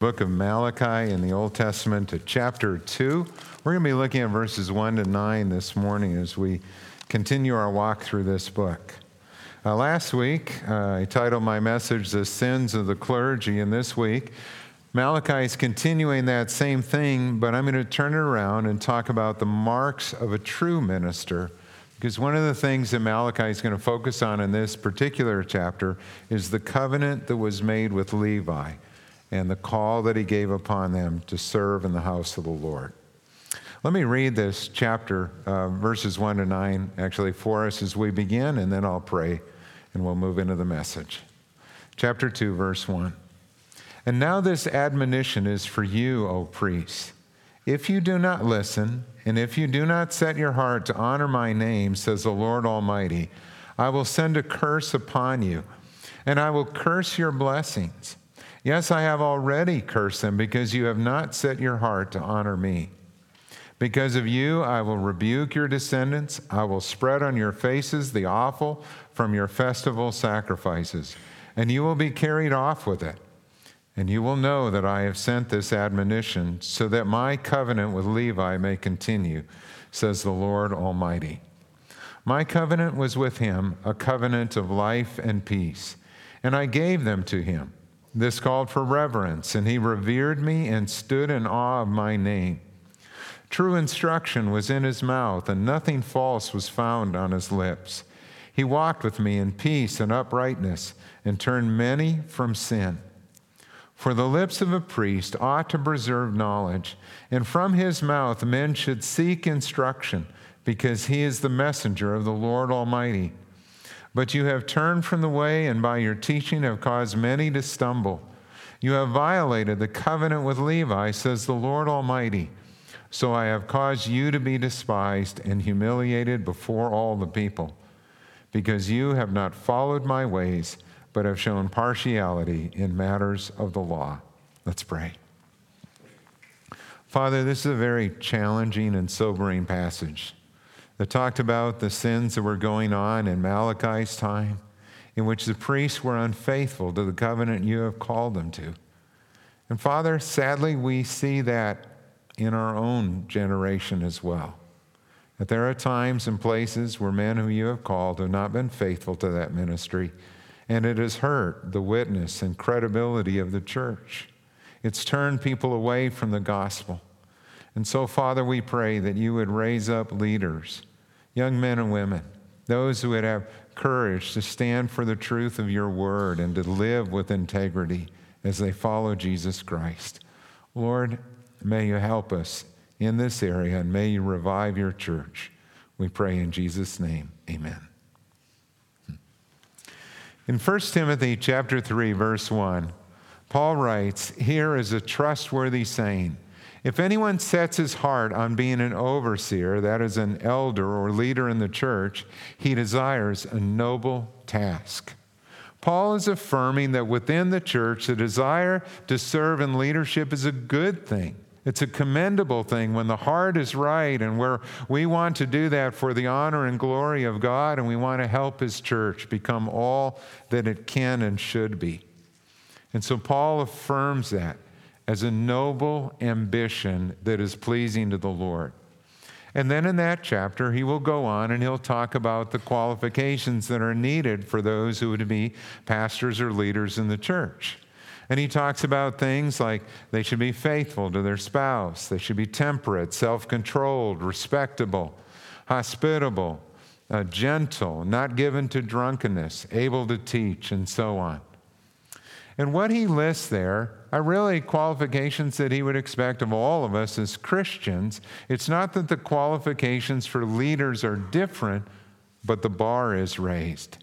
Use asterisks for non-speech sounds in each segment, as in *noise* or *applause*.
book of Malachi in the Old Testament to chapter 2. We're going to be looking at verses 1 to 9 this morning as we continue our walk through this book. Uh, last week, uh, I titled my message The Sins of the Clergy, and this week, Malachi is continuing that same thing, but I'm going to turn it around and talk about the marks of a true minister. Because one of the things that Malachi is going to focus on in this particular chapter is the covenant that was made with Levi and the call that he gave upon them to serve in the house of the Lord. Let me read this chapter, uh, verses 1 to 9, actually, for us as we begin, and then I'll pray and we'll move into the message. Chapter 2, verse 1. And now this admonition is for you, O priests. If you do not listen, and if you do not set your heart to honor my name, says the Lord Almighty, I will send a curse upon you, and I will curse your blessings. Yes, I have already cursed them because you have not set your heart to honor me. Because of you, I will rebuke your descendants. I will spread on your faces the offal from your festival sacrifices, and you will be carried off with it. And you will know that I have sent this admonition so that my covenant with Levi may continue, says the Lord Almighty. My covenant was with him, a covenant of life and peace, and I gave them to him. This called for reverence, and he revered me and stood in awe of my name. True instruction was in his mouth, and nothing false was found on his lips. He walked with me in peace and uprightness, and turned many from sin. For the lips of a priest ought to preserve knowledge, and from his mouth men should seek instruction, because he is the messenger of the Lord Almighty. But you have turned from the way, and by your teaching have caused many to stumble. You have violated the covenant with Levi, says the Lord Almighty. So I have caused you to be despised and humiliated before all the people, because you have not followed my ways, but have shown partiality in matters of the law. Let's pray. Father, this is a very challenging and sobering passage that talked about the sins that were going on in Malachi's time, in which the priests were unfaithful to the covenant you have called them to. And Father, sadly, we see that in our own generation as well. That there are times and places where men who you have called have not been faithful to that ministry, and it has hurt the witness and credibility of the church. It's turned people away from the gospel. And so, Father, we pray that you would raise up leaders young men and women, those who would have courage to stand for the truth of your word and to live with integrity as they follow Jesus Christ. Lord, may you help us in this area and may you revive your church. We pray in Jesus' name. Amen. In 1 Timothy chapter 3 verse 1, Paul writes, "Here is a trustworthy saying: if anyone sets his heart on being an overseer, that is, an elder or leader in the church, he desires a noble task. Paul is affirming that within the church, the desire to serve in leadership is a good thing. It's a commendable thing when the heart is right and where we want to do that for the honor and glory of God and we want to help His church become all that it can and should be. And so Paul affirms that as a noble ambition that is pleasing to the Lord. And then in that chapter, he will go on and he'll talk about the qualifications that are needed for those who would be pastors or leaders in the church. And he talks about things like they should be faithful to their spouse, they should be temperate, self controlled, respectable, hospitable, uh, gentle, not given to drunkenness, able to teach, and so on. And what he lists there are really qualifications that he would expect of all of us as Christians. It's not that the qualifications for leaders are different, but the bar is raised.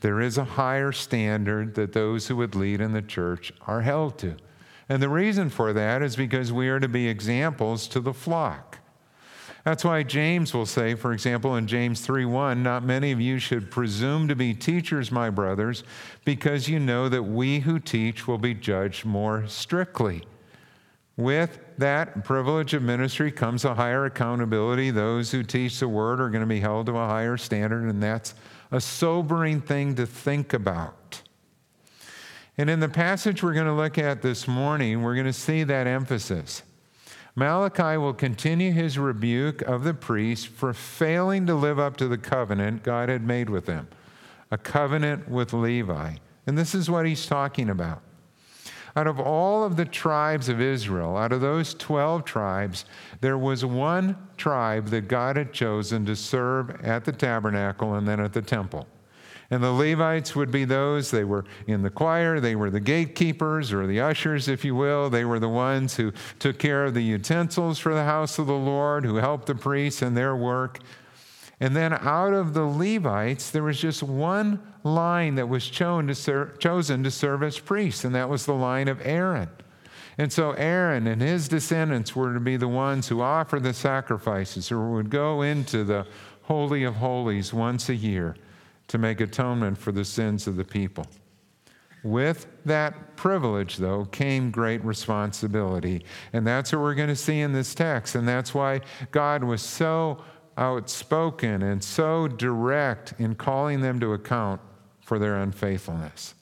There is a higher standard that those who would lead in the church are held to. And the reason for that is because we are to be examples to the flock. That's why James will say, for example, in James 3:1, not many of you should presume to be teachers, my brothers, because you know that we who teach will be judged more strictly. With that privilege of ministry comes a higher accountability. Those who teach the word are going to be held to a higher standard, and that's a sobering thing to think about. And in the passage we're going to look at this morning, we're going to see that emphasis. Malachi will continue his rebuke of the priests for failing to live up to the covenant God had made with them, a covenant with Levi. And this is what he's talking about. Out of all of the tribes of Israel, out of those 12 tribes, there was one tribe that God had chosen to serve at the tabernacle and then at the temple. And the Levites would be those, they were in the choir, they were the gatekeepers or the ushers, if you will. They were the ones who took care of the utensils for the house of the Lord, who helped the priests in their work. And then out of the Levites, there was just one line that was chosen to, serve, chosen to serve as priests, and that was the line of Aaron. And so Aaron and his descendants were to be the ones who offered the sacrifices or would go into the Holy of Holies once a year to make atonement for the sins of the people. With that privilege, though, came great responsibility. And that's what we're going to see in this text. And that's why God was so outspoken and so direct in calling them to account for their unfaithfulness.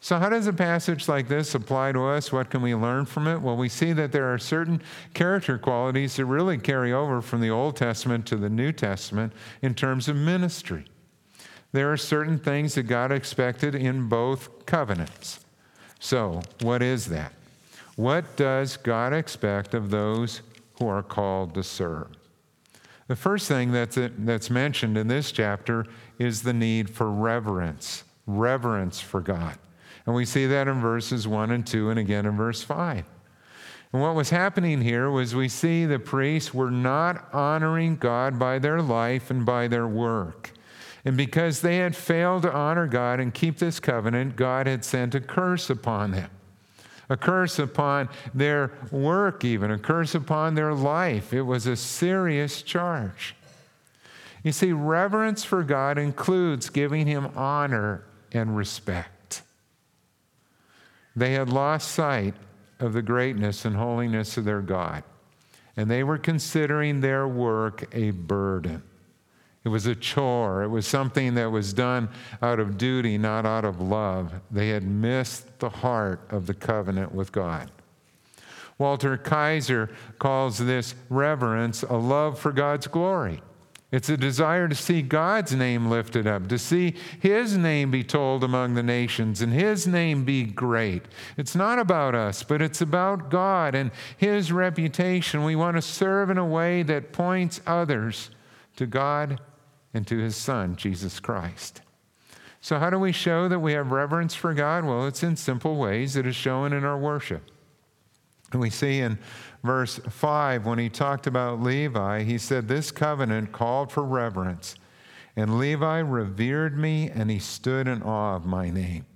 So, how does a passage like this apply to us? What can we learn from it? Well, we see that there are certain character qualities that really carry over from the Old Testament to the New Testament in terms of ministry there are certain things that God expected in both covenants. So, what is that? What does God expect of those who are called to serve? The first thing that's, that's mentioned in this chapter is the need for reverence, reverence for God. And we see that in verses 1 and 2 and again in verse 5. And what was happening here was we see the priests were not honoring God by their life and by their work. And because they had failed to honor God and keep this covenant, God had sent a curse upon them. A curse upon their work, even, a curse upon their life. It was a serious charge. You see, reverence for God includes giving Him honor and respect. They had lost sight of the greatness and holiness of their God, and they were considering their work a burden. It was a chore. It was something that was done out of duty, not out of love. They had missed the heart of the covenant with God. Walter Kaiser calls this reverence a love for God's glory. It's a desire to see God's name lifted up, to see His name be told among the nations and His name be great. It's not about us, but it's about God and His reputation. We want to serve in a way that points others to God and to his Son, Jesus Christ. So, how do we show that we have reverence for God? Well, it's in simple ways. It is shown in our worship. And we see in verse 5, when he talked about Levi, he said, This covenant called for reverence. And Levi revered me, and he stood in awe of my name.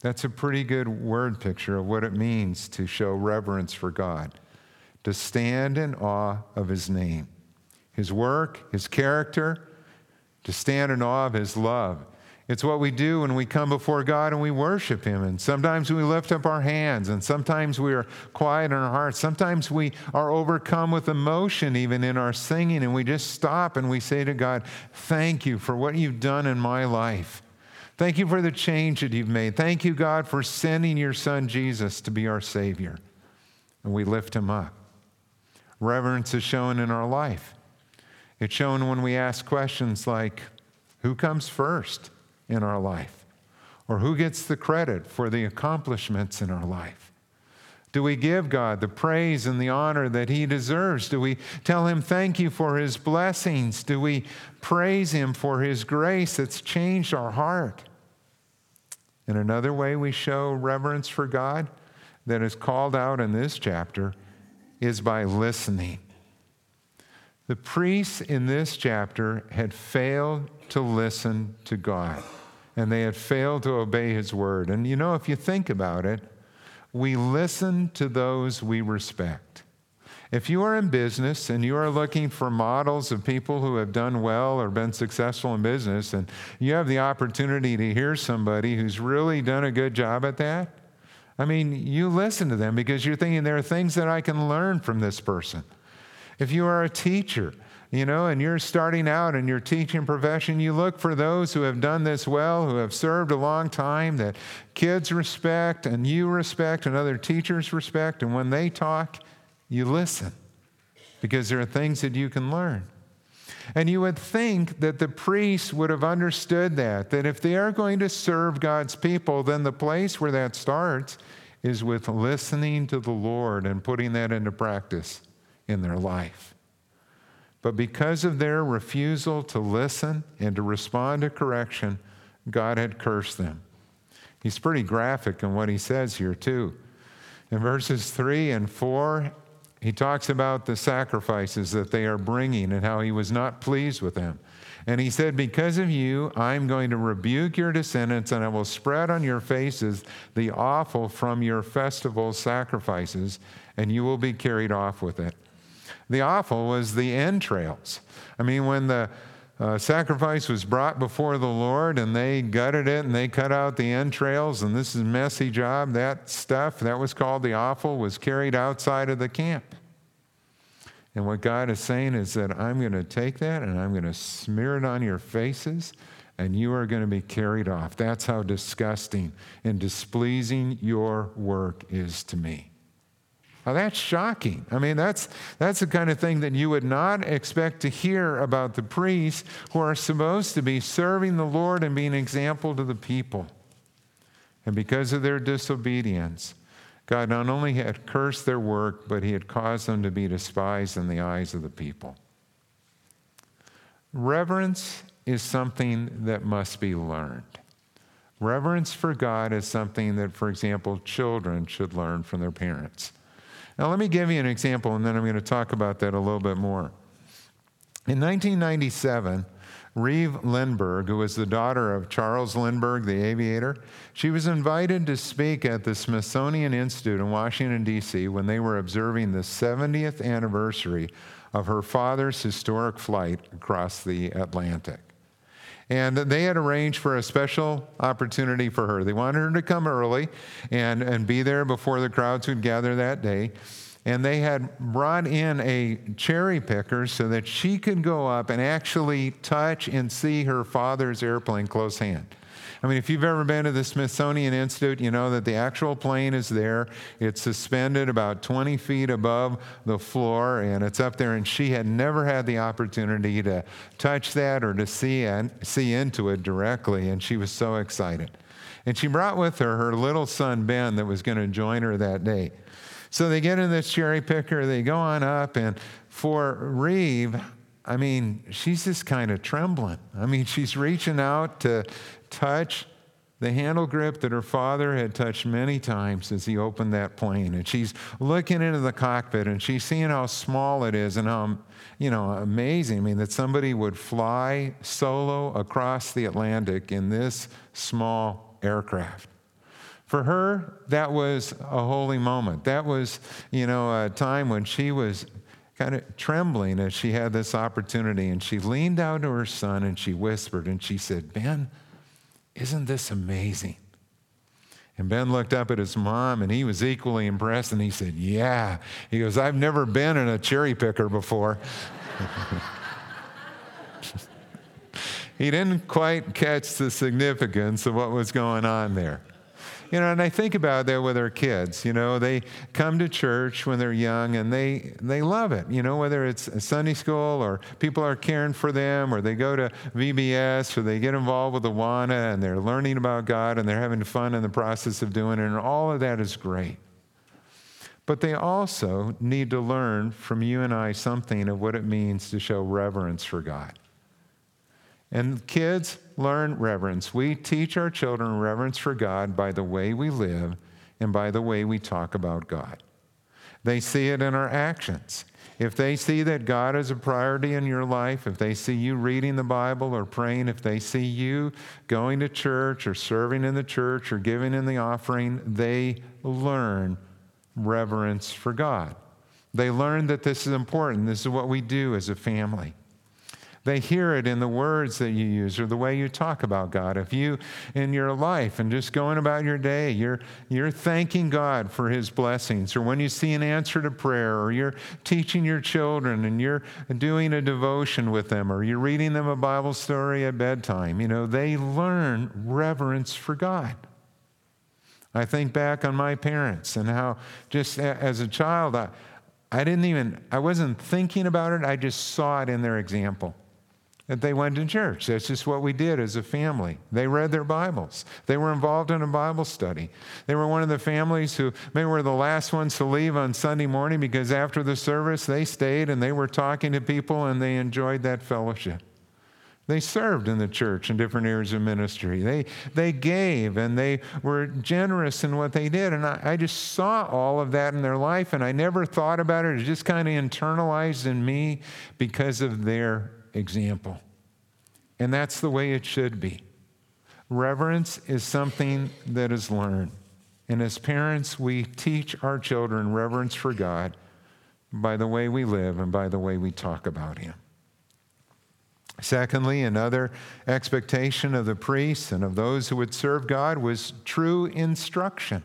That's a pretty good word picture of what it means to show reverence for God, to stand in awe of his name, his work, his character, to stand in awe of His love. It's what we do when we come before God and we worship Him. And sometimes we lift up our hands, and sometimes we are quiet in our hearts. Sometimes we are overcome with emotion, even in our singing, and we just stop and we say to God, Thank you for what you've done in my life. Thank you for the change that you've made. Thank you, God, for sending your Son Jesus to be our Savior. And we lift Him up. Reverence is shown in our life. It's shown when we ask questions like, Who comes first in our life? Or who gets the credit for the accomplishments in our life? Do we give God the praise and the honor that He deserves? Do we tell Him thank you for His blessings? Do we praise Him for His grace that's changed our heart? And another way we show reverence for God that is called out in this chapter is by listening. The priests in this chapter had failed to listen to God, and they had failed to obey his word. And you know, if you think about it, we listen to those we respect. If you are in business and you are looking for models of people who have done well or been successful in business, and you have the opportunity to hear somebody who's really done a good job at that, I mean, you listen to them because you're thinking there are things that I can learn from this person. If you are a teacher you know, and you're starting out in your teaching profession, you look for those who have done this well, who have served a long time, that kids respect and you respect and other teachers respect. And when they talk, you listen because there are things that you can learn. And you would think that the priests would have understood that, that if they are going to serve God's people, then the place where that starts is with listening to the Lord and putting that into practice in their life. But because of their refusal to listen and to respond to correction, God had cursed them. He's pretty graphic in what he says here, too. In verses 3 and 4, he talks about the sacrifices that they are bringing and how he was not pleased with them. And he said, Because of you, I'm going to rebuke your descendants, and I will spread on your faces the offal from your festival sacrifices, and you will be carried off with it. The offal was the entrails. I mean, when the uh, sacrifice was brought before the Lord and they gutted it and they cut out the entrails, and this is messy job. That stuff, that was called the offal, was carried outside of the camp. And what God is saying is that I'm going to take that and I'm going to smear it on your faces and you are going to be carried off. That's how disgusting and displeasing your work is to me. Now, that's shocking. I mean, that's, that's the kind of thing that you would not expect to hear about the priests who are supposed to be serving the Lord and being an example to the people. And because of their disobedience, God not only had cursed their work, but he had caused them to be despised in the eyes of the people. Reverence is something that must be learned. Reverence for God is something that, for example, children should learn from their parents. Now, let me give you an example, and then I'm going to talk about that a little bit more. In 1997, Reeve Lindbergh, who was the daughter of Charles Lindbergh, the aviator, she was invited to speak at the Smithsonian Institute in Washington, D.C., when they were observing the 70th anniversary of her father's historic flight across the Atlantic. And they had arranged for a special opportunity for her. They wanted her to come early and, and be there before the crowds would gather that day. And they had brought in a cherry picker so that she could go up and actually touch and see her father's airplane close hand. I mean, if you've ever been to the Smithsonian Institute, you know that the actual plane is there. It's suspended about 20 feet above the floor, and it's up there. And she had never had the opportunity to touch that or to see, and, see into it directly, and she was so excited. And she brought with her her little son, Ben, that was going to join her that day. So they get in this cherry picker, they go on up, and for Reeve, I mean, she's just kind of trembling. I mean, she's reaching out to touch the handle grip that her father had touched many times as he opened that plane. And she's looking into the cockpit and she's seeing how small it is and how, you know, amazing. I mean, that somebody would fly solo across the Atlantic in this small aircraft. For her, that was a holy moment. That was, you know, a time when she was kind of trembling as she had this opportunity. And she leaned out to her son and she whispered and she said, Ben, isn't this amazing? And Ben looked up at his mom and he was equally impressed and he said, Yeah. He goes, I've never been in a cherry picker before. *laughs* he didn't quite catch the significance of what was going on there. You know, and I think about that with our kids. You know, they come to church when they're young and they, they love it. You know, whether it's Sunday school or people are caring for them or they go to VBS or they get involved with Awana and they're learning about God and they're having fun in the process of doing it. And all of that is great. But they also need to learn from you and I something of what it means to show reverence for God. And kids, learn reverence. We teach our children reverence for God by the way we live and by the way we talk about God. They see it in our actions. If they see that God is a priority in your life, if they see you reading the Bible or praying, if they see you going to church or serving in the church or giving in the offering, they learn reverence for God. They learn that this is important. This is what we do as a family. They hear it in the words that you use or the way you talk about God. If you, in your life and just going about your day, you're, you're thanking God for his blessings, or when you see an answer to prayer, or you're teaching your children and you're doing a devotion with them, or you're reading them a Bible story at bedtime, you know, they learn reverence for God. I think back on my parents and how just as a child, I, I didn't even, I wasn't thinking about it, I just saw it in their example. That they went to church. That's just what we did as a family. They read their Bibles. They were involved in a Bible study. They were one of the families who maybe were the last ones to leave on Sunday morning because after the service they stayed and they were talking to people and they enjoyed that fellowship. They served in the church in different areas of ministry. They, they gave and they were generous in what they did. And I, I just saw all of that in their life and I never thought about it. It just kind of internalized in me because of their example. And that's the way it should be. Reverence is something that is learned. And as parents, we teach our children reverence for God by the way we live and by the way we talk about Him. Secondly, another expectation of the priests and of those who would serve God was true instruction.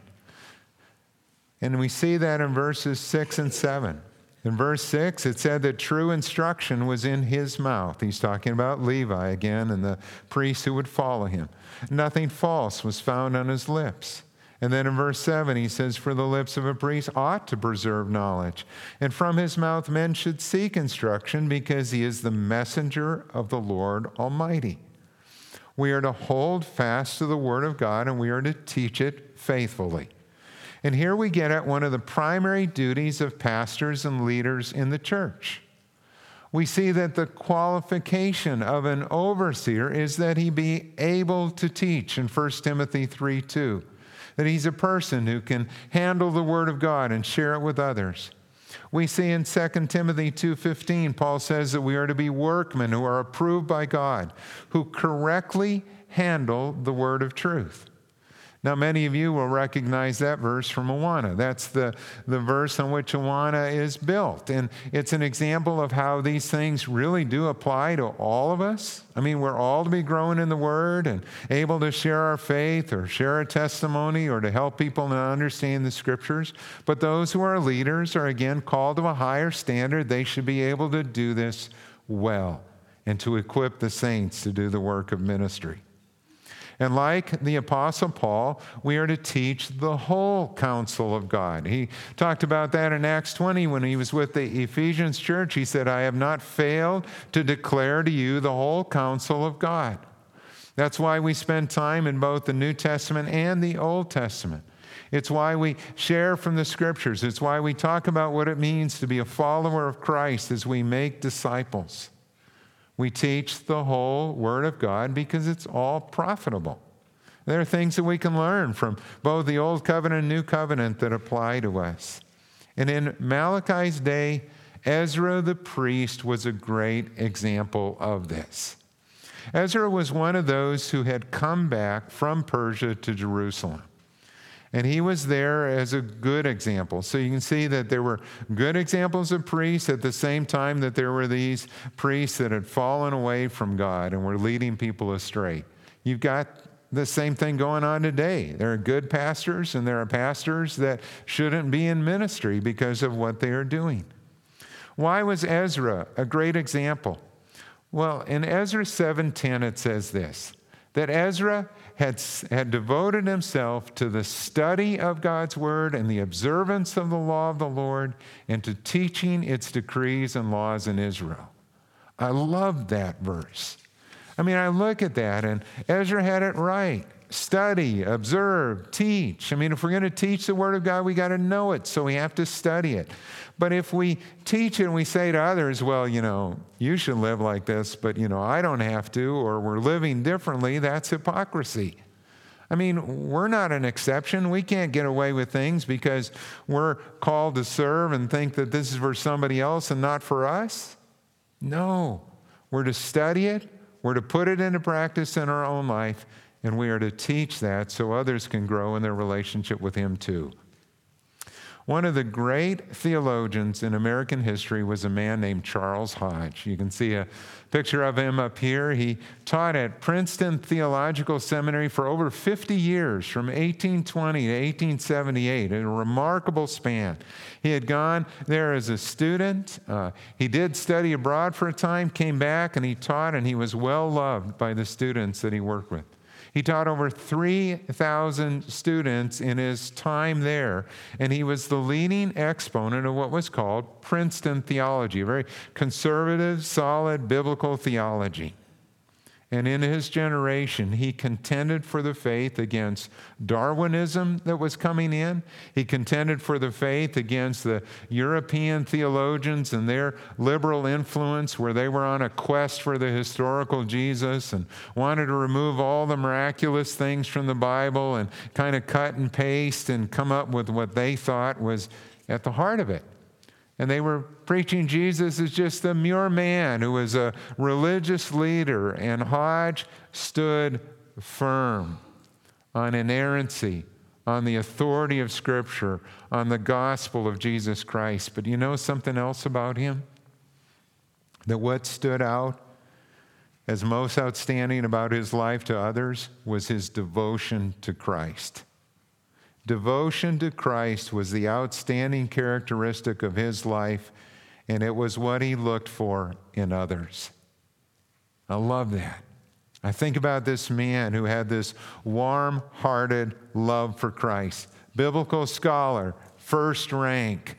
And we see that in verses 6 and 7. In verse 6, it said that true instruction was in his mouth. He's talking about Levi again and the priests who would follow him. Nothing false was found on his lips. And then in verse 7, he says, For the lips of a priest ought to preserve knowledge, and from his mouth men should seek instruction, because he is the messenger of the Lord Almighty. We are to hold fast to the word of God, and we are to teach it faithfully. And here we get at one of the primary duties of pastors and leaders in the church. We see that the qualification of an overseer is that he be able to teach in 1 Timothy 3 2 that he's a person who can handle the word of God and share it with others. We see in 2 Timothy 2:15 Paul says that we are to be workmen who are approved by God, who correctly handle the word of truth. Now, many of you will recognize that verse from Awana. That's the, the verse on which Awana is built. And it's an example of how these things really do apply to all of us. I mean, we're all to be growing in the Word and able to share our faith or share a testimony or to help people to understand the Scriptures. But those who are leaders are again called to a higher standard. They should be able to do this well and to equip the saints to do the work of ministry. And like the Apostle Paul, we are to teach the whole counsel of God. He talked about that in Acts 20 when he was with the Ephesians church. He said, I have not failed to declare to you the whole counsel of God. That's why we spend time in both the New Testament and the Old Testament. It's why we share from the scriptures. It's why we talk about what it means to be a follower of Christ as we make disciples. We teach the whole Word of God because it's all profitable. There are things that we can learn from both the Old Covenant and New Covenant that apply to us. And in Malachi's day, Ezra the priest was a great example of this. Ezra was one of those who had come back from Persia to Jerusalem. And he was there as a good example. So you can see that there were good examples of priests at the same time that there were these priests that had fallen away from God and were leading people astray. You've got the same thing going on today. There are good pastors and there are pastors that shouldn't be in ministry because of what they are doing. Why was Ezra a great example? Well, in Ezra 7:10 it says this that Ezra had, had devoted himself to the study of God's word and the observance of the law of the Lord and to teaching its decrees and laws in Israel. I love that verse. I mean, I look at that, and Ezra had it right study, observe, teach. I mean, if we're going to teach the Word of God, we got to know it, so we have to study it. But if we teach it and we say to others, well, you know, you should live like this, but, you know, I don't have to, or we're living differently, that's hypocrisy. I mean, we're not an exception. We can't get away with things because we're called to serve and think that this is for somebody else and not for us. No, we're to study it, we're to put it into practice in our own life, and we are to teach that so others can grow in their relationship with Him too. One of the great theologians in American history was a man named Charles Hodge. You can see a picture of him up here. He taught at Princeton Theological Seminary for over 50 years, from 1820 to 1878, a remarkable span. He had gone there as a student. Uh, he did study abroad for a time, came back, and he taught, and he was well loved by the students that he worked with. He taught over 3,000 students in his time there, and he was the leading exponent of what was called Princeton theology, a very conservative, solid biblical theology. And in his generation, he contended for the faith against Darwinism that was coming in. He contended for the faith against the European theologians and their liberal influence, where they were on a quest for the historical Jesus and wanted to remove all the miraculous things from the Bible and kind of cut and paste and come up with what they thought was at the heart of it. And they were preaching Jesus as just a mere man who was a religious leader. And Hodge stood firm on inerrancy, on the authority of Scripture, on the gospel of Jesus Christ. But you know something else about him? That what stood out as most outstanding about his life to others was his devotion to Christ. Devotion to Christ was the outstanding characteristic of his life, and it was what he looked for in others. I love that. I think about this man who had this warm hearted love for Christ, biblical scholar, first rank,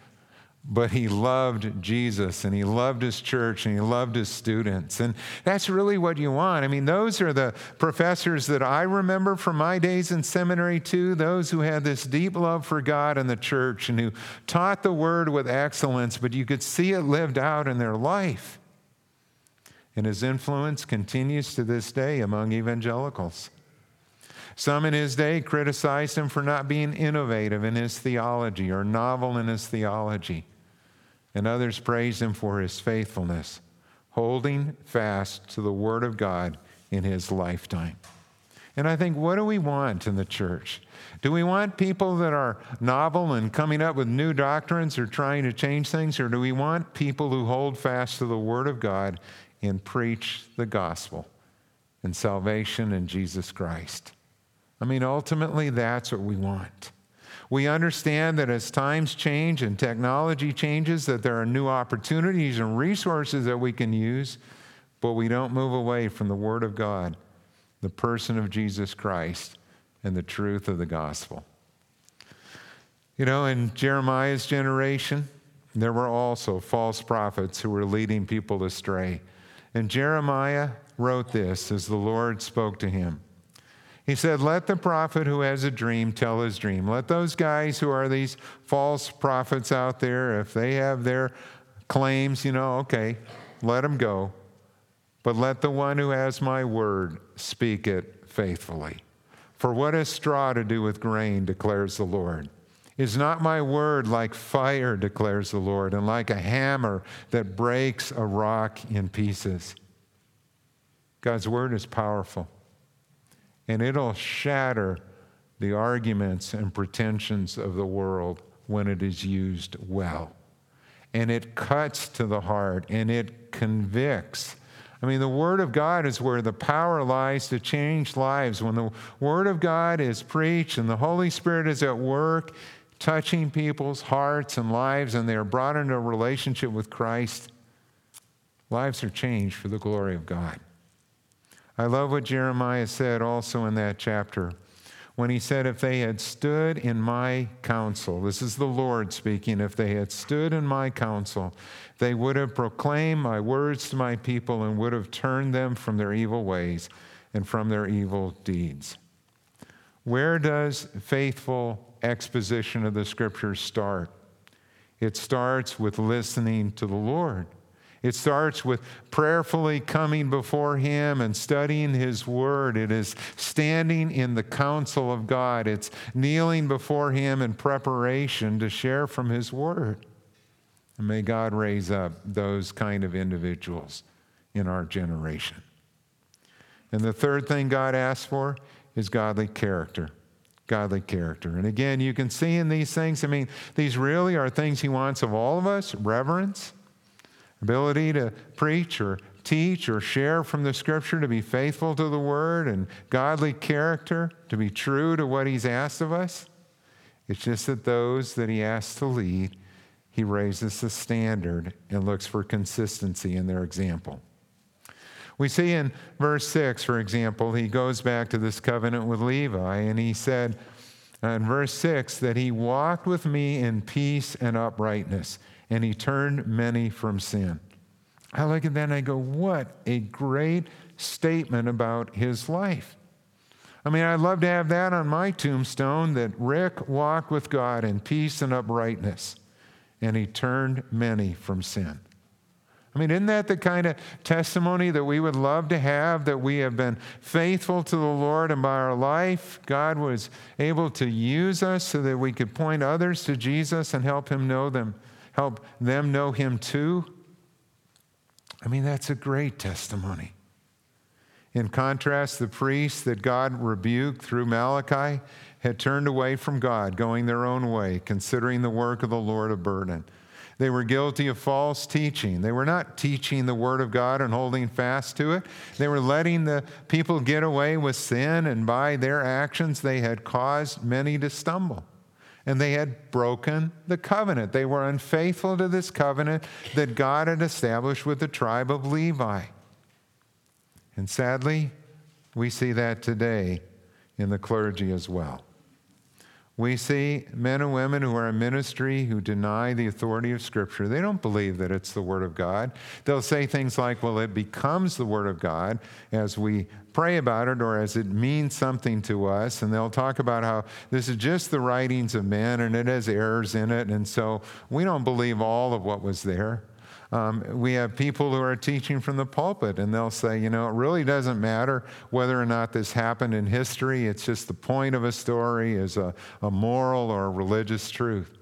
but he loved Jesus and he loved his church and he loved his students. And that's really what you want. I mean, those are the professors that I remember from my days in seminary, too. Those who had this deep love for God and the church and who taught the word with excellence, but you could see it lived out in their life. And his influence continues to this day among evangelicals. Some in his day criticized him for not being innovative in his theology or novel in his theology and others praise him for his faithfulness, holding fast to the Word of God in his lifetime. And I think, what do we want in the church? Do we want people that are novel and coming up with new doctrines or trying to change things? Or do we want people who hold fast to the Word of God and preach the gospel and salvation in Jesus Christ? I mean, ultimately, that's what we want. We understand that as times change and technology changes, that there are new opportunities and resources that we can use, but we don't move away from the Word of God, the person of Jesus Christ, and the truth of the gospel. You know, in Jeremiah's generation, there were also false prophets who were leading people astray. And Jeremiah wrote this as the Lord spoke to him. He said, Let the prophet who has a dream tell his dream. Let those guys who are these false prophets out there, if they have their claims, you know, okay, let them go. But let the one who has my word speak it faithfully. For what has straw to do with grain, declares the Lord? Is not my word like fire, declares the Lord, and like a hammer that breaks a rock in pieces? God's word is powerful and it'll shatter the arguments and pretensions of the world when it is used well. And it cuts to the heart and it convicts. I mean, the Word of God is where the power lies to change lives. When the Word of God is preached and the Holy Spirit is at work, touching people's hearts and lives, and they are brought into a relationship with Christ, lives are changed for the glory of God. I love what Jeremiah said also in that chapter when he said, If they had stood in my counsel, this is the Lord speaking, if they had stood in my counsel, they would have proclaimed my words to my people and would have turned them from their evil ways and from their evil deeds. Where does faithful exposition of the scriptures start? It starts with listening to the Lord. It starts with prayerfully coming before Him and studying His Word. It is standing in the counsel of God. It's kneeling before Him in preparation to share from His Word. And may God raise up those kind of individuals in our generation. And the third thing God asks for is godly character. godly character. And again, you can see in these things, I mean, these really are things he wants of all of us reverence, ability to preach or teach or share from the scripture, to be faithful to the word, and godly character, to be true to what he's asked of us. It's just that those that he asks to lead, he raises the standard and looks for consistency in their example. We see in verse 6, for example, he goes back to this covenant with Levi, and he said uh, in verse 6 that he walked with me in peace and uprightness, and he turned many from sin. I look at that and I go, what a great statement about his life. I mean, I'd love to have that on my tombstone that Rick walked with God in peace and uprightness, and he turned many from sin. I mean, isn't that the kind of testimony that we would love to have that we have been faithful to the Lord and by our life, God was able to use us so that we could point others to Jesus and help him know them, help them know him too? I mean, that's a great testimony. In contrast, the priests that God rebuked through Malachi had turned away from God, going their own way, considering the work of the Lord a burden. They were guilty of false teaching. They were not teaching the Word of God and holding fast to it. They were letting the people get away with sin, and by their actions, they had caused many to stumble. And they had broken the covenant. They were unfaithful to this covenant that God had established with the tribe of Levi. And sadly, we see that today in the clergy as well. We see men and women who are in ministry who deny the authority of Scripture. They don't believe that it's the Word of God. They'll say things like, well, it becomes the Word of God as we pray about it or as it means something to us. And they'll talk about how this is just the writings of men and it has errors in it. And so we don't believe all of what was there. Um, we have people who are teaching from the pulpit, and they'll say, you know, it really doesn't matter whether or not this happened in history. It's just the point of a story is a, a moral or a religious truth.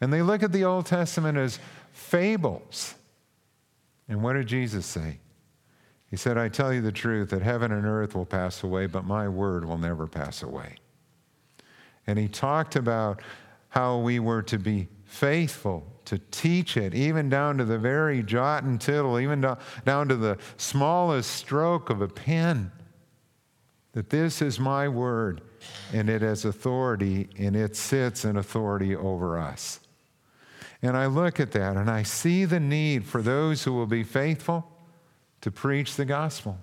And they look at the Old Testament as fables. And what did Jesus say? He said, I tell you the truth that heaven and earth will pass away, but my word will never pass away. And he talked about how we were to be faithful to teach it, even down to the very jot and tittle, even down to the smallest stroke of a pen. That this is my word, and it has authority, and it sits in authority over us. And I look at that and I see the need for those who will be faithful to preach the gospel.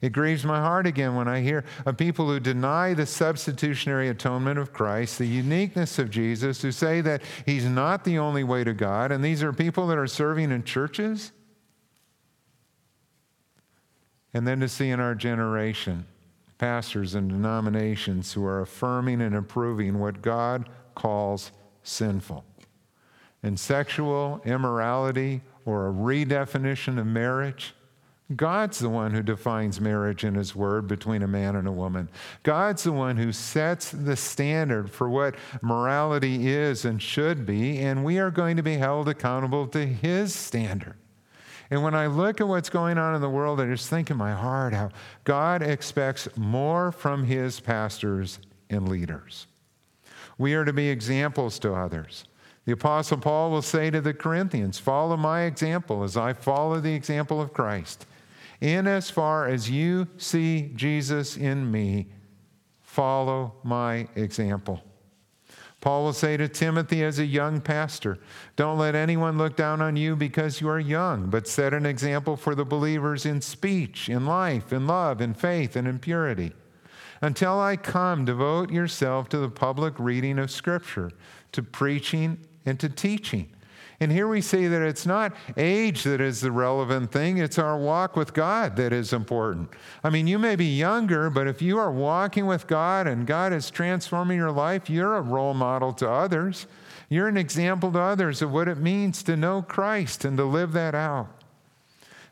It grieves my heart again when I hear of people who deny the substitutionary atonement of Christ, the uniqueness of Jesus, who say that he's not the only way to God. And these are people that are serving in churches. And then to see in our generation pastors and denominations who are affirming and approving what God calls sinful. And sexual immorality or a redefinition of marriage God's the one who defines marriage in His Word between a man and a woman. God's the one who sets the standard for what morality is and should be, and we are going to be held accountable to His standard. And when I look at what's going on in the world, I just think in my heart how God expects more from His pastors and leaders. We are to be examples to others. The Apostle Paul will say to the Corinthians, Follow my example as I follow the example of Christ. In as far as you see Jesus in me, follow my example. Paul will say to Timothy as a young pastor, Don't let anyone look down on you because you are young, but set an example for the believers in speech, in life, in love, in faith, and in purity. Until I come, devote yourself to the public reading of Scripture, to preaching, and to teaching. And here we see that it's not age that is the relevant thing, it's our walk with God that is important. I mean, you may be younger, but if you are walking with God and God is transforming your life, you're a role model to others. You're an example to others of what it means to know Christ and to live that out.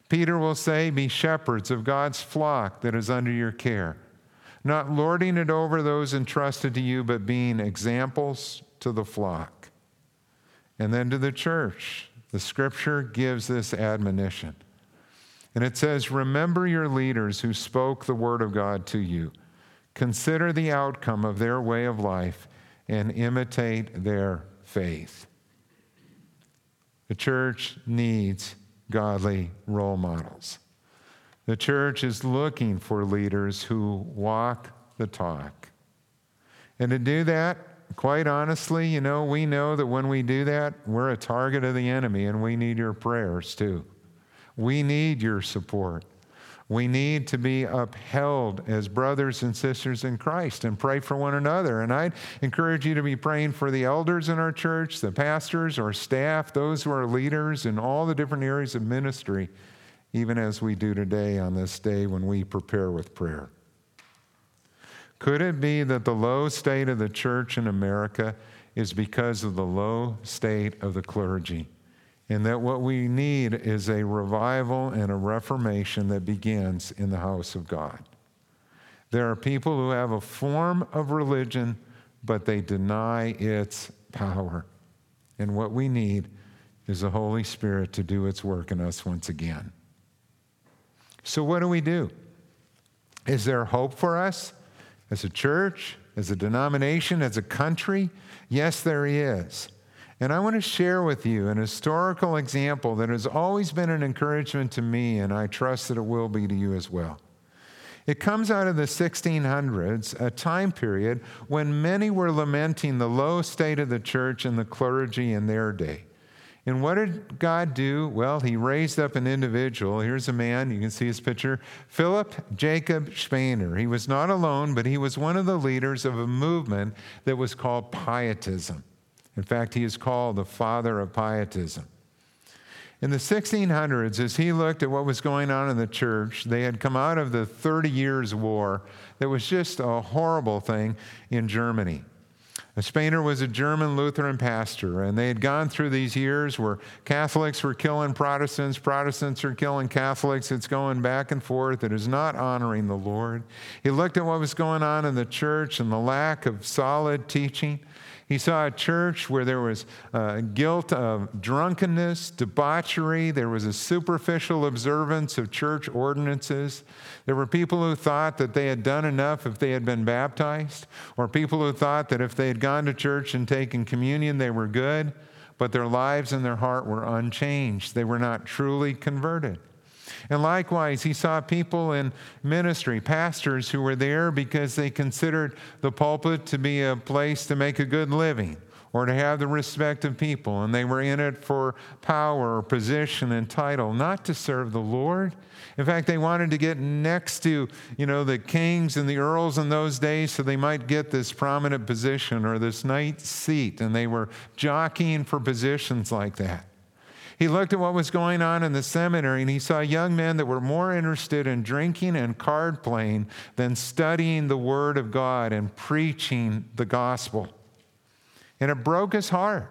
Peter will say, Be shepherds of God's flock that is under your care, not lording it over those entrusted to you, but being examples to the flock. And then to the church, the scripture gives this admonition. And it says, Remember your leaders who spoke the word of God to you. consider the outcome of their way of life, and imitate their faith. The church needs godly role models. The church is looking for leaders who walk the talk. And to do that, quite honestly, you know, we know that when we do that, we're a target of the enemy, and we need your prayers too. We need your support. We need to be upheld as brothers and sisters in Christ and pray for one another. And I'd encourage you to be praying for the elders in our church, the pastors, our staff, those who are leaders in all the different areas of ministry, even as we do today on this day when we prepare with prayer. Could it be that the low state of the church in America is because of the low state of the clergy? And that what we need is a revival and a reformation that begins in the house of God. There are people who have a form of religion, but they deny its power. And what we need is the Holy Spirit to do its work in us once again. So, what do we do? Is there hope for us as a church, as a denomination, as a country? Yes, there is. And I want to share with you an historical example that has always been an encouragement to me, and I trust that it will be to you as well. It comes out of the 1600s, a time period when many were lamenting the low state of the church and the clergy in their day. And what did God do? Well, he raised up an individual. Here's a man, you can see his picture Philip Jacob Spener. He was not alone, but he was one of the leaders of a movement that was called Pietism. In fact, he is called the father of pietism. In the 1600s, as he looked at what was going on in the church, they had come out of the 30 Years' War that was just a horrible thing in Germany. Spener was a German Lutheran pastor, and they had gone through these years where Catholics were killing Protestants, Protestants are killing Catholics. It's going back and forth. It is not honoring the Lord. He looked at what was going on in the church and the lack of solid teaching. He saw a church where there was uh, guilt of drunkenness, debauchery. There was a superficial observance of church ordinances. There were people who thought that they had done enough if they had been baptized, or people who thought that if they had gone to church and taken communion, they were good, but their lives and their heart were unchanged. They were not truly converted. And likewise, he saw people in ministry, pastors who were there because they considered the pulpit to be a place to make a good living or to have the respect of people. And they were in it for power or position and title, not to serve the Lord. In fact, they wanted to get next to, you know, the kings and the earls in those days so they might get this prominent position or this nice seat. And they were jockeying for positions like that. He looked at what was going on in the seminary and he saw young men that were more interested in drinking and card playing than studying the Word of God and preaching the gospel. And it broke his heart.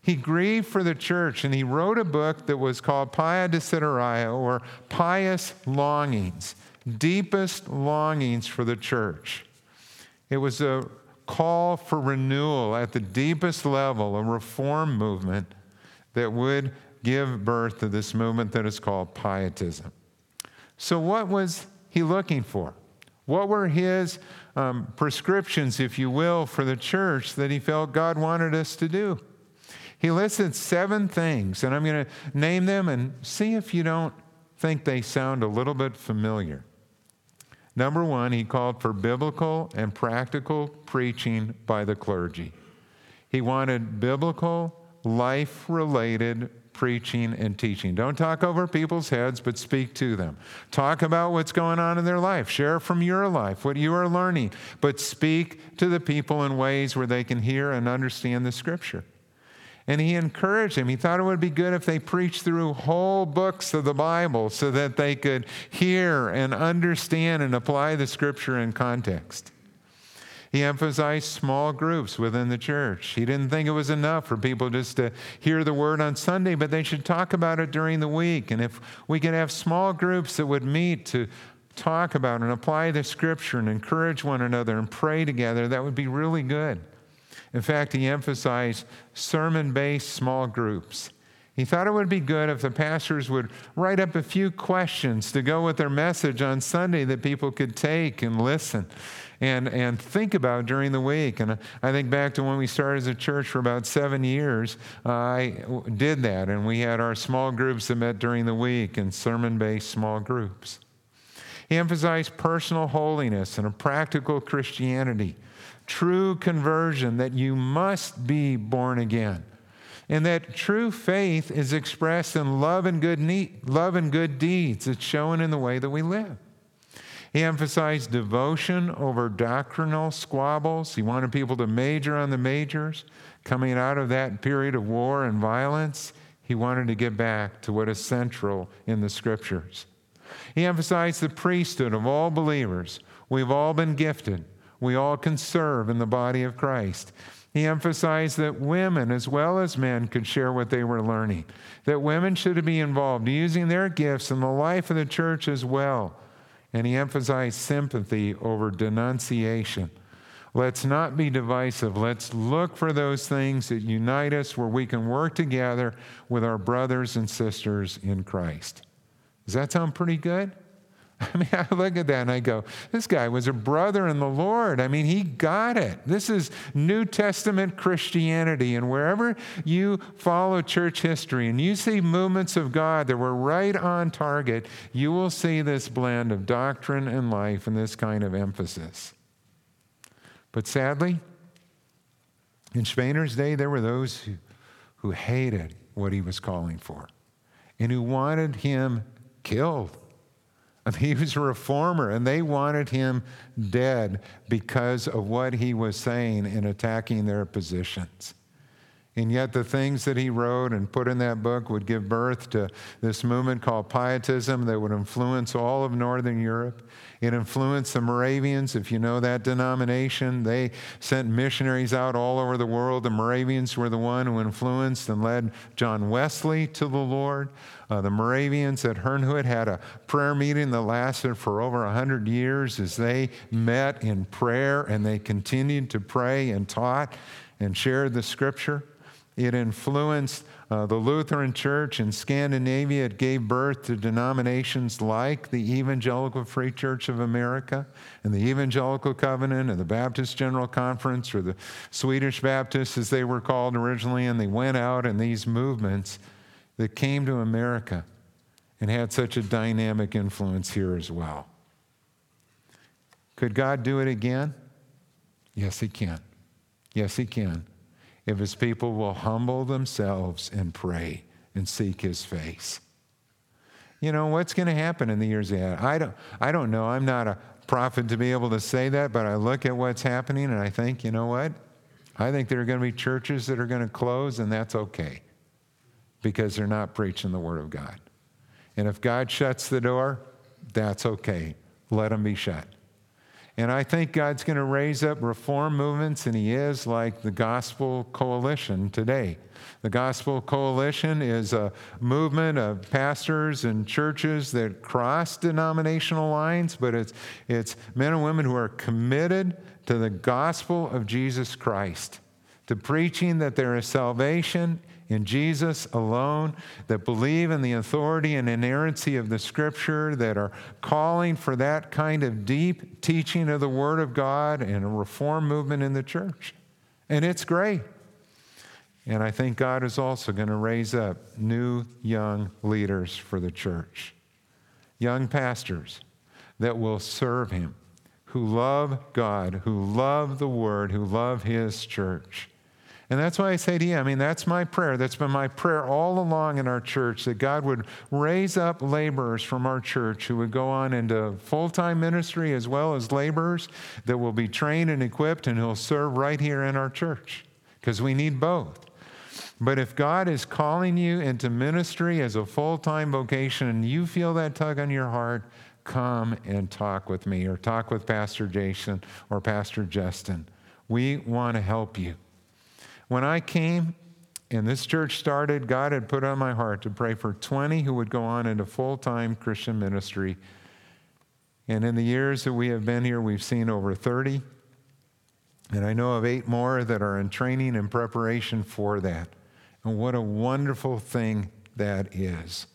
He grieved for the church and he wrote a book that was called Pia Desideria or Pious Longings, Deepest Longings for the Church. It was a call for renewal at the deepest level, a reform movement that would give birth to this movement that is called pietism. So, what was he looking for? What were his um, prescriptions, if you will, for the church that he felt God wanted us to do? He listed seven things, and I'm going to name them and see if you don't think they sound a little bit familiar. Number one, he called for biblical and practical preaching by the clergy. He wanted biblical life related preaching and teaching. Don't talk over people's heads, but speak to them. Talk about what's going on in their life. Share from your life what you are learning, but speak to the people in ways where they can hear and understand the scripture. And he encouraged them. He thought it would be good if they preached through whole books of the Bible so that they could hear and understand and apply the scripture in context. He emphasized small groups within the church. He didn't think it was enough for people just to hear the word on Sunday, but they should talk about it during the week. And if we could have small groups that would meet to talk about and apply the scripture and encourage one another and pray together, that would be really good. In fact, he emphasized sermon based small groups. He thought it would be good if the pastors would write up a few questions to go with their message on Sunday that people could take and listen and, and think about during the week. And I think back to when we started as a church for about seven years, uh, I did that. And we had our small groups that met during the week and sermon based small groups. He emphasized personal holiness and a practical Christianity, true conversion, that you must be born again and that true faith is expressed in love and good need, love and good deeds. It's shown in the way that we live. He emphasized devotion over doctrinal squabbles. He wanted people to major on the majors. Coming out of that period of war and violence, he wanted to get back to what is central in the scriptures. He emphasized the priesthood of all believers. We've all been gifted. We all can serve in the body of Christ. He emphasized that women as well as men could share what they were learning, that women should be involved using their gifts in the life of the church as well. And he emphasized sympathy over denunciation. Let's not be divisive. Let's look for those things that unite us where we can work together with our brothers and sisters in Christ. Does that sound pretty good? *laughs* I mean, I look at that and I go, this guy was a brother in the Lord. I mean, he got it. This is New Testament Christianity. And wherever you follow church history and you see movements of God that were right on target, you will see this blend of doctrine and life and this kind of emphasis. But sadly, in Spener's day, there were those who, who hated what he was calling for and who wanted him killed. I *laughs* mean, he was a reformer, and they wanted him dead because of what he was saying in attacking their positions. And yet, the things that he wrote and put in that book would give birth to this movement called Pietism that would influence all of Northern Europe. It influenced the Moravians, if you know that denomination. They sent missionaries out all over the world. The Moravians were the one who influenced and led John Wesley to the Lord. Uh, the Moravians at Herrnhut had a prayer meeting that lasted for over 100 years as they met in prayer and they continued to pray and taught and shared the scripture. It influenced uh, the Lutheran Church in Scandinavia. It gave birth to denominations like the Evangelical Free Church of America and the Evangelical Covenant and the Baptist General Conference or the Swedish Baptists, as they were called originally. And they went out in these movements that came to America and had such a dynamic influence here as well. Could God do it again? Yes, He can. Yes, He can if his people will humble themselves and pray and seek his face. You know, what's going to happen in the years ahead? I don't, I don't know. I'm not a prophet to be able to say that, but I look at what's happening and I think, you know what? I think there are going to be churches that are going to close, and that's okay because they're not preaching the Word of God. And if God shuts the door, that's okay. Let them be shut. And I think God's going to raise up reform movements, and He is like the Gospel Coalition today. The Gospel Coalition is a movement of pastors and churches that cross denominational lines, but it's, it's men and women who are committed to the gospel of Jesus Christ, to preaching that there is salvation in Jesus alone, that believe in the authority and inerrancy of the Scripture, that are calling for that kind of deep teaching of the Word of God and a reform movement in the church. And it's great. And I think God is also going to raise up new young leaders for the church, young pastors that will serve Him, who love God, who love the Word, who love His church. And that's why I say to you, I mean, that's my prayer. That's been my prayer all along in our church that God would raise up laborers from our church who would go on into full time ministry as well as laborers that will be trained and equipped and who'll serve right here in our church because we need both. But if God is calling you into ministry as a full time vocation and you feel that tug on your heart, come and talk with me or talk with Pastor Jason or Pastor Justin. We want to help you. When I came and this church started, God had put on my heart to pray for 20 who would go on into full time Christian ministry. And in the years that we have been here, we've seen over 30. And I know of eight more that are in training and preparation for that. And what a wonderful thing that is.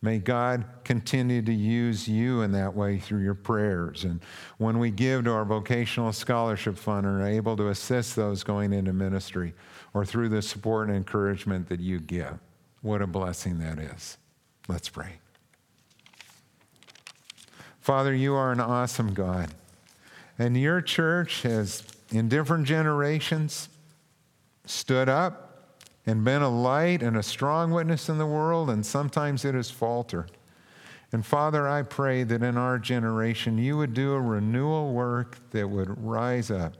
May God continue to use you in that way through your prayers. And when we give to our vocational scholarship fund and are able to assist those going into ministry or through the support and encouragement that you give, what a blessing that is. Let's pray. Father, you are an awesome God. And your church has, in different generations, stood up and been a light and a strong witness in the world, and sometimes it has faltered. And Father, I pray that in our generation you would do a renewal work that would rise up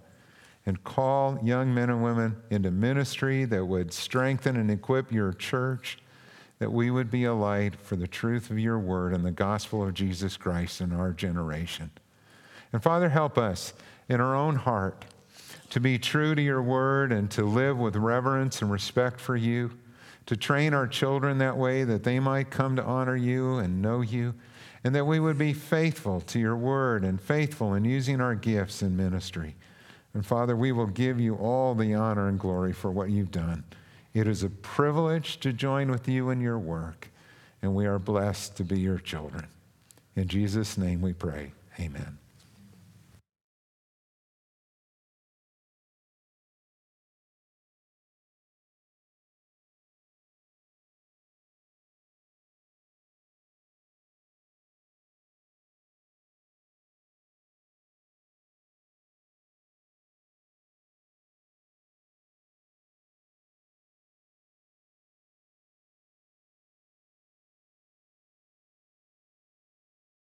and call young men and women into ministry that would strengthen and equip your church, that we would be a light for the truth of your word and the gospel of Jesus Christ in our generation. And Father, help us in our own heart to be true to your word and to live with reverence and respect for you, to train our children that way that they might come to honor you and know you, and that we would be faithful to your word and faithful in using our gifts in ministry. And Father, we will give you all the honor and glory for what you've done. It is a privilege to join with you in your work, and we are blessed to be your children. In Jesus' name we pray. Amen.